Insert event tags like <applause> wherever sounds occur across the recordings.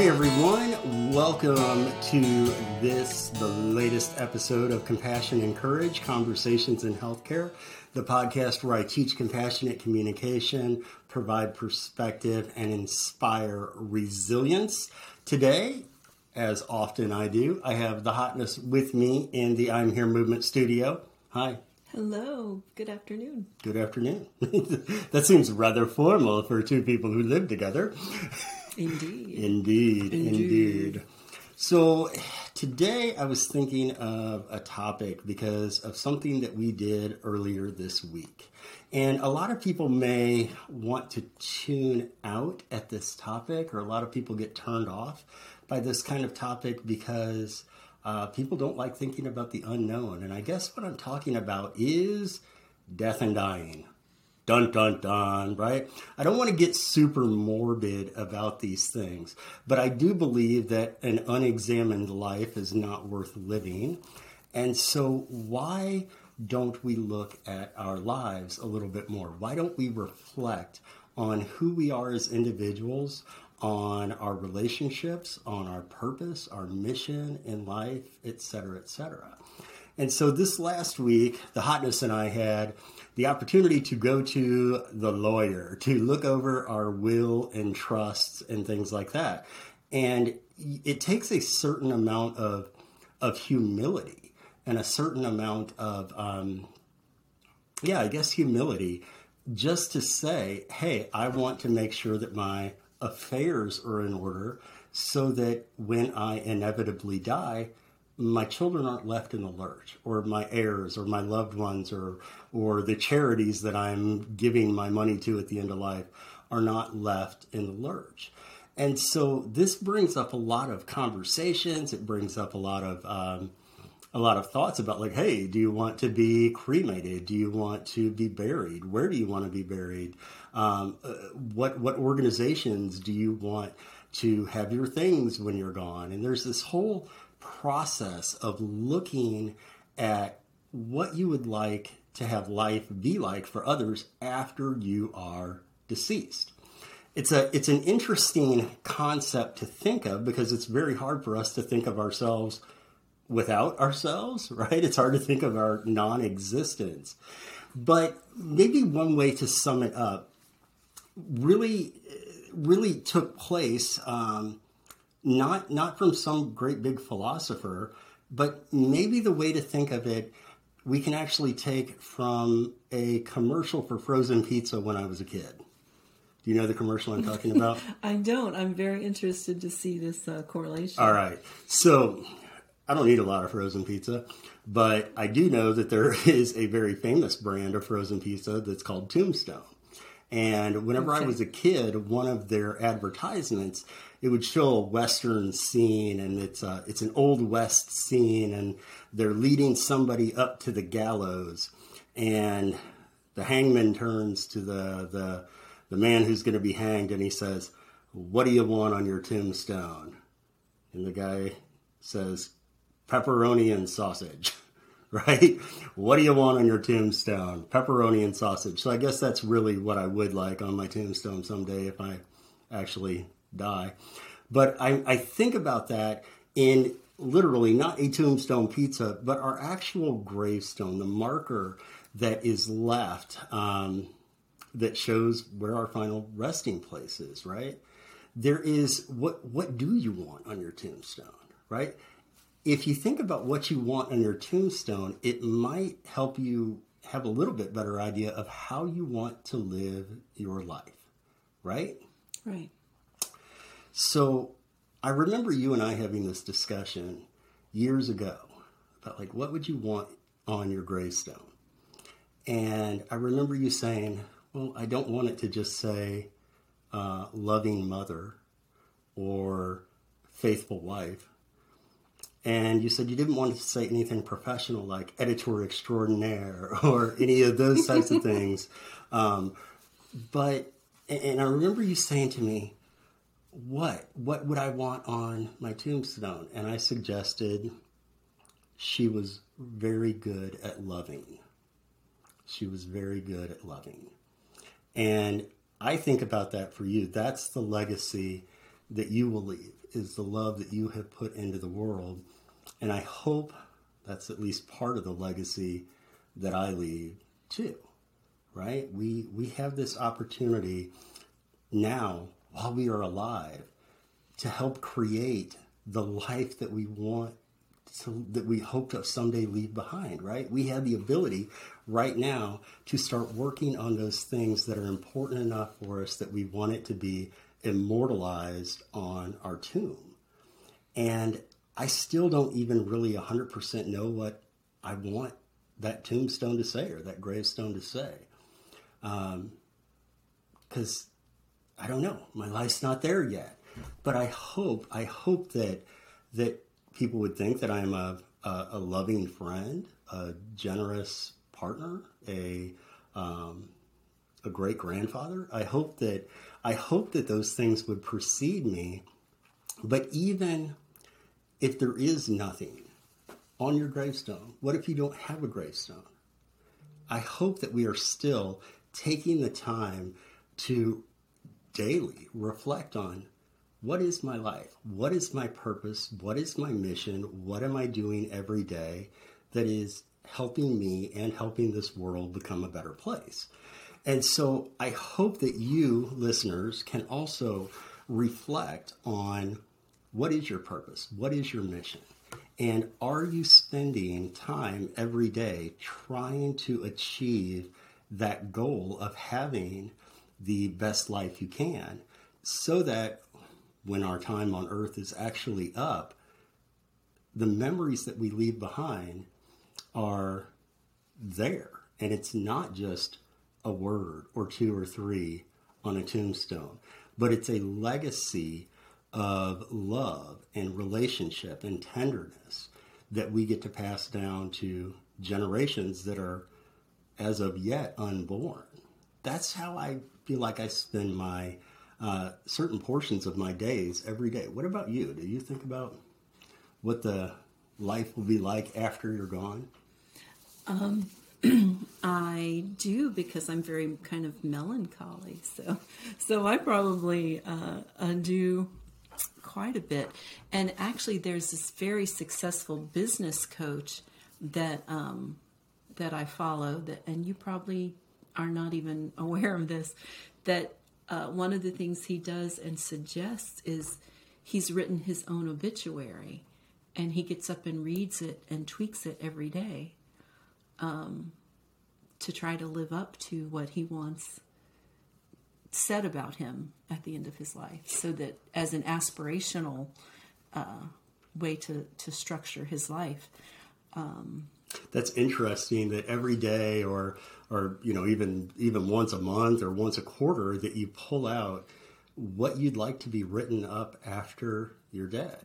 Hey everyone, welcome to this, the latest episode of Compassion and Courage Conversations in Healthcare, the podcast where I teach compassionate communication, provide perspective, and inspire resilience. Today, as often I do, I have the hotness with me in the I'm Here Movement studio. Hi. Hello, good afternoon. Good afternoon. <laughs> that seems rather formal for two people who live together. Indeed. Indeed, indeed. So today I was thinking of a topic because of something that we did earlier this week. And a lot of people may want to tune out at this topic, or a lot of people get turned off by this kind of topic because uh, people don't like thinking about the unknown. And I guess what I'm talking about is death and dying. Dun dun dun, right? I don't want to get super morbid about these things, but I do believe that an unexamined life is not worth living. And so, why don't we look at our lives a little bit more? Why don't we reflect on who we are as individuals, on our relationships, on our purpose, our mission in life, etc., etc. And so this last week, the hotness and I had the opportunity to go to the lawyer to look over our will and trusts and things like that. And it takes a certain amount of of humility and a certain amount of um, yeah, I guess humility just to say, hey, I want to make sure that my affairs are in order so that when I inevitably die, my children aren't left in the lurch, or my heirs, or my loved ones, or or the charities that I'm giving my money to at the end of life are not left in the lurch. And so this brings up a lot of conversations. It brings up a lot of um, a lot of thoughts about like, hey, do you want to be cremated? Do you want to be buried? Where do you want to be buried? Um, uh, what what organizations do you want to have your things when you're gone? And there's this whole process of looking at what you would like to have life be like for others after you are deceased. It's a it's an interesting concept to think of because it's very hard for us to think of ourselves without ourselves, <laughs> right? It's hard to think of our non-existence. But maybe one way to sum it up really really took place um, not not from some great big philosopher, but maybe the way to think of it we can actually take from a commercial for frozen pizza when I was a kid. Do you know the commercial I'm talking about? <laughs> I don't. I'm very interested to see this uh, correlation. All right. So I don't eat a lot of frozen pizza, but I do know that there <laughs> is a very famous brand of frozen pizza that's called Tombstone. And whenever okay. I was a kid, one of their advertisements, it would show a western scene, and it's a, it's an old west scene, and they're leading somebody up to the gallows, and the hangman turns to the the the man who's going to be hanged, and he says, "What do you want on your tombstone?" And the guy says, "Pepperoni and sausage." <laughs> <laughs> right? What do you want on your tombstone? Pepperoni and sausage. So I guess that's really what I would like on my tombstone someday if I actually die. But I, I think about that in literally not a tombstone pizza, but our actual gravestone, the marker that is left um, that shows where our final resting place is, right? There is what what do you want on your tombstone, right? If you think about what you want on your tombstone, it might help you have a little bit better idea of how you want to live your life, right? Right. So I remember you and I having this discussion years ago about like what would you want on your gravestone? And I remember you saying, well, I don't want it to just say uh, loving mother or faithful wife and you said you didn't want to say anything professional like editor extraordinaire <laughs> or any of those types of things. Um, but, and I remember you saying to me, what, what would I want on my tombstone? And I suggested she was very good at loving. She was very good at loving. And I think about that for you. That's the legacy that you will leave is the love that you have put into the world. And I hope that's at least part of the legacy that I leave too. Right? We we have this opportunity now while we are alive to help create the life that we want to, that we hope to someday leave behind, right? We have the ability right now to start working on those things that are important enough for us that we want it to be immortalized on our tomb. And I still don't even really 100% know what I want that tombstone to say or that gravestone to say. Because um, I don't know. My life's not there yet. But I hope, I hope that, that people would think that I'm a, a, a loving friend, a generous partner, a, um, a great grandfather. I hope that I hope that those things would precede me. But even if there is nothing on your gravestone, what if you don't have a gravestone? I hope that we are still taking the time to daily reflect on what is my life? What is my purpose? What is my mission? What am I doing every day that is helping me and helping this world become a better place? And so I hope that you, listeners, can also reflect on what is your purpose? What is your mission? And are you spending time every day trying to achieve that goal of having the best life you can so that when our time on earth is actually up, the memories that we leave behind are there. And it's not just a word or two or three on a tombstone, but it's a legacy of love and relationship and tenderness that we get to pass down to generations that are as of yet unborn. That's how I feel like I spend my uh, certain portions of my days every day. What about you? Do you think about what the life will be like after you're gone? Um, <clears throat> I do because I'm very kind of melancholy. So, so I probably uh, do quite a bit. And actually, there's this very successful business coach that um, that I follow. That, and you probably are not even <laughs> aware of this. That uh, one of the things he does and suggests is he's written his own obituary, and he gets up and reads it and tweaks it every day um, to try to live up to what he wants said about him at the end of his life, so that as an aspirational uh, way to, to structure his life. Um, That's interesting that every day or or you know even even once a month or once a quarter that you pull out what you'd like to be written up after you're dead.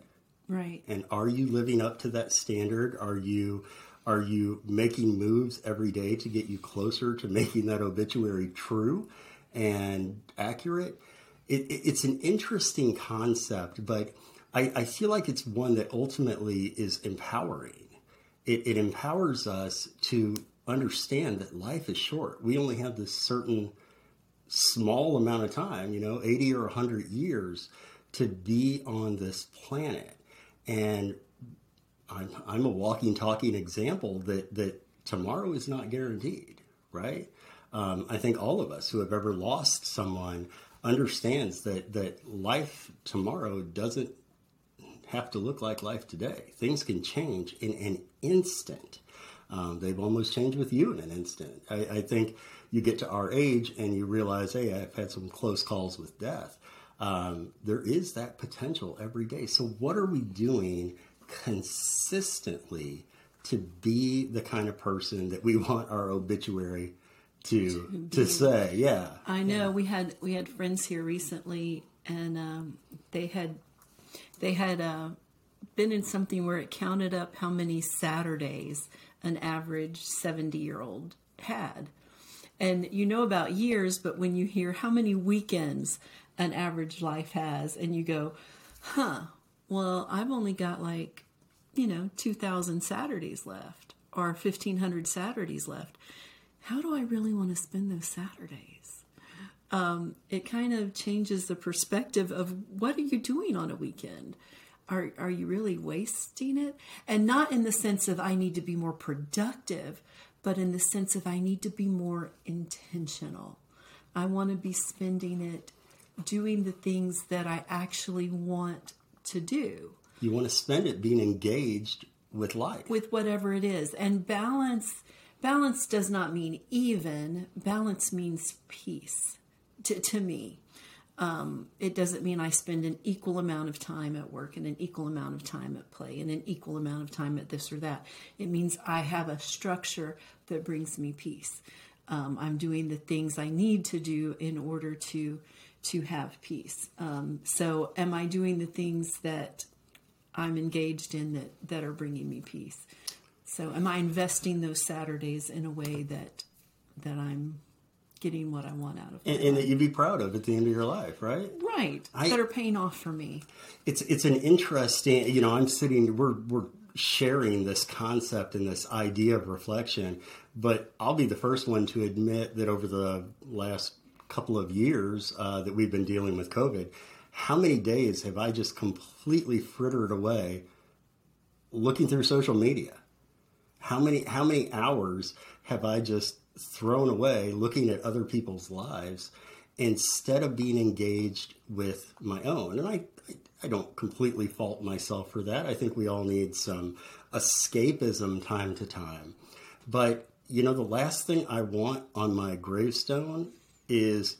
Right. And are you living up to that standard? Are you are you making moves every day to get you closer to making that obituary true and accurate? It, it, it's an interesting concept, but I, I, feel like it's one that ultimately is empowering. It, it empowers us to understand that life is short. We only have this certain small amount of time, you know, 80 or 100 years to be on this planet. And I'm, I'm a walking, talking example that, that tomorrow is not guaranteed, right? Um, I think all of us who have ever lost someone understands that, that life tomorrow doesn't have to look like life today. Things can change in an instant. Um, they've almost changed with you in an instant. I, I, think you get to our age and you realize, hey, I've had some close calls with death. Um, there is that potential every day. So, what are we doing consistently to be the kind of person that we <laughs> want our obituary to to, say? Yeah, I know yeah. we had we had friends here recently, and um, they had they had uh, been in something where it counted up how many Saturdays an average 70 year old had. And you know about years, but when you hear how many weekends an average life has, and you go, huh, well, I've only got like, you know, 2,000 Saturdays left or 1,500 Saturdays left. How do I really want to spend those Saturdays? um, it kind of changes the perspective of what are you doing on a weekend? Are, are you really wasting it? And not in the sense of I need to be more productive, but in the sense of I need to be more intentional. I want to be spending it doing the things that I actually want to do. You want to spend it being engaged with life. With whatever it is. And balance balance does not mean even, balance means peace to, to me. Um, it doesn't mean I spend an equal amount of time at work and an equal amount of time at play and an equal amount of time at this or that. It means I have a structure that brings me peace. Um, I'm doing the things I need to do in order to to have peace. Um, so, am I doing the things that I'm engaged in that that are bringing me peace? So, am I investing those Saturdays in a way that that I'm getting what I want out of it, and, and, that you'd be proud of at the end of your life, right? Right. I, that are paying off for me. It's it's an interesting. You know, I'm sitting. We're we're sharing this concept and this idea of reflection, but I'll be the first one to admit that over the last couple of years uh, that we've been dealing with COVID, how many days have I just completely frittered away looking through social media? How many how many hours have I just thrown away looking at other people's lives instead of being engaged with my own? And I, I, I don't completely fault myself for that. I think we all need some escapism time to time. But you know, the last thing I want on my gravestone is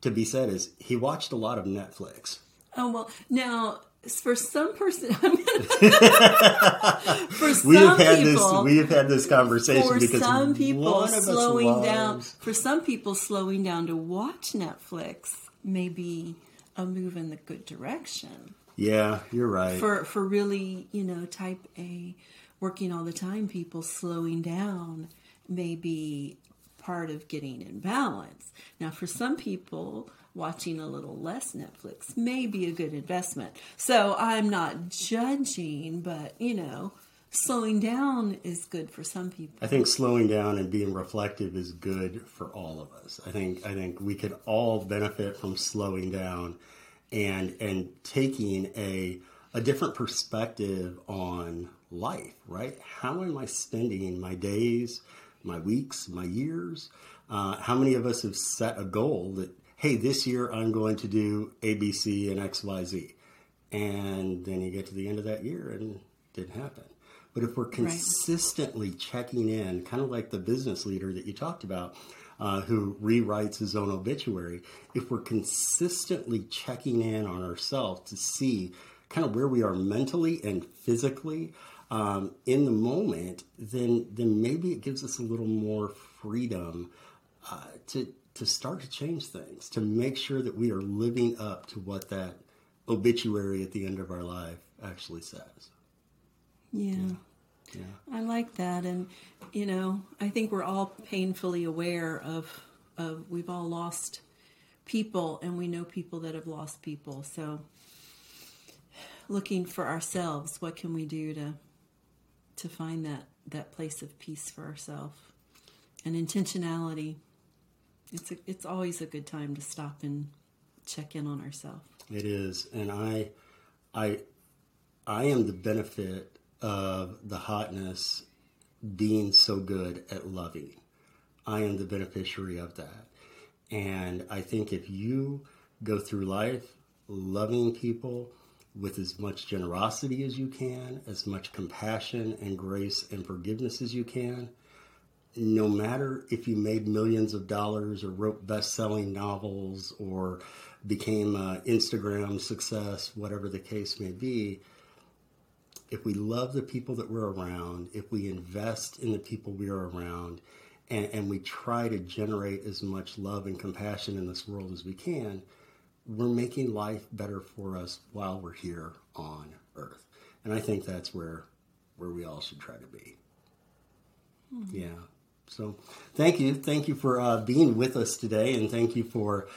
to be said is he watched a lot of Netflix. Oh well, now for some person, <laughs> I'm gonna, <laughs> for some we have had people, this. We have had this conversation for because some people slowing loves... down. For some people, slowing down to watch Netflix may be a move in the good direction. Yeah, you're right. For for really, you know, type A, working all the time, people slowing down may be part of getting in balance. Now, for some people, watching a little less Netflix may be a good investment. So I'm not judging, but you know, slowing down is good for some people. I think slowing down and being reflective is good for all of us. I think I think we could all benefit from slowing down and and taking a a different perspective on life, right? How am I spending my days? My weeks, my years. Uh, how many of us have set a goal that, hey, this year I'm going to do A, B, C, and X, Y, Z, and then you get to the end of that year and it didn't happen. But if we're consistently right. checking in, kind of like the business leader that you talked about, uh, who rewrites his own obituary, if we're consistently checking in on ourselves to see kind of where we are mentally and physically, um, in the moment, then then maybe it gives us a little more freedom uh, to to start to change things, to make sure that we are living up to what that obituary at the end of our life actually says. Yeah. yeah. Yeah. I like that. And, you know, I think we're all painfully aware of, of we've all lost people and we know people that have lost people. So looking for ourselves, what can we do to to find that that place of peace for ourselves and intentionality. It's a, it's always a good time to stop and check in on ourselves. It is, and I, I, I am the benefit of the hotness being so good at loving. I am the beneficiary of that, and I think if you go through life loving people with as much generosity as you can, as much compassion and grace and forgiveness as you can. No matter if you made millions of dollars or wrote best selling novels or became an Instagram success, whatever the case may be, if we love the people that we're around, if we invest in the people we are around, and, and we try to generate as much love and compassion in this world as we can, we're making life better for us while we're here on Earth. And I think that's where where we all should try to be. Mm-hmm. Yeah. So thank you. Thank you for uh, being with us today, and thank you for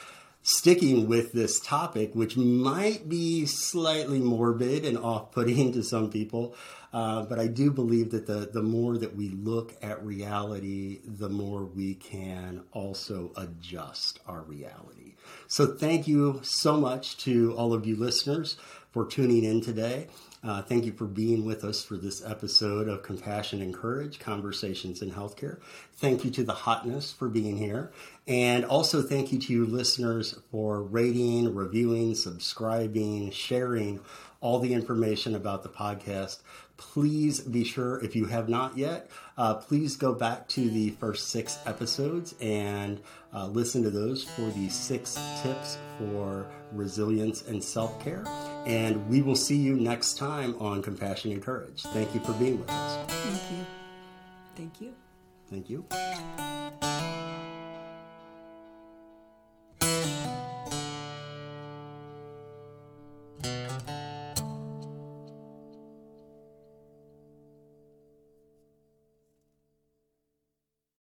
sticking with this topic, which might be slightly morbid and off putting <laughs> to some people. Uh, but I do believe that the, the more that we look at reality, the more we can also adjust our reality. So, thank you so much to all of you listeners for tuning in today. Uh, thank you for being with us for this episode of Compassion and Courage Conversations in Healthcare. Thank you to the Hotness for being here. And also, thank you to you listeners for rating, reviewing, subscribing, sharing all the information about the podcast. Please be sure, if you have not yet, uh, please go back to the first six episodes and uh, listen to those for the six tips for resilience and self care. And we will see you next time on Compassion and Courage. Thank you for being with us. Thank you. Thank you. Thank you.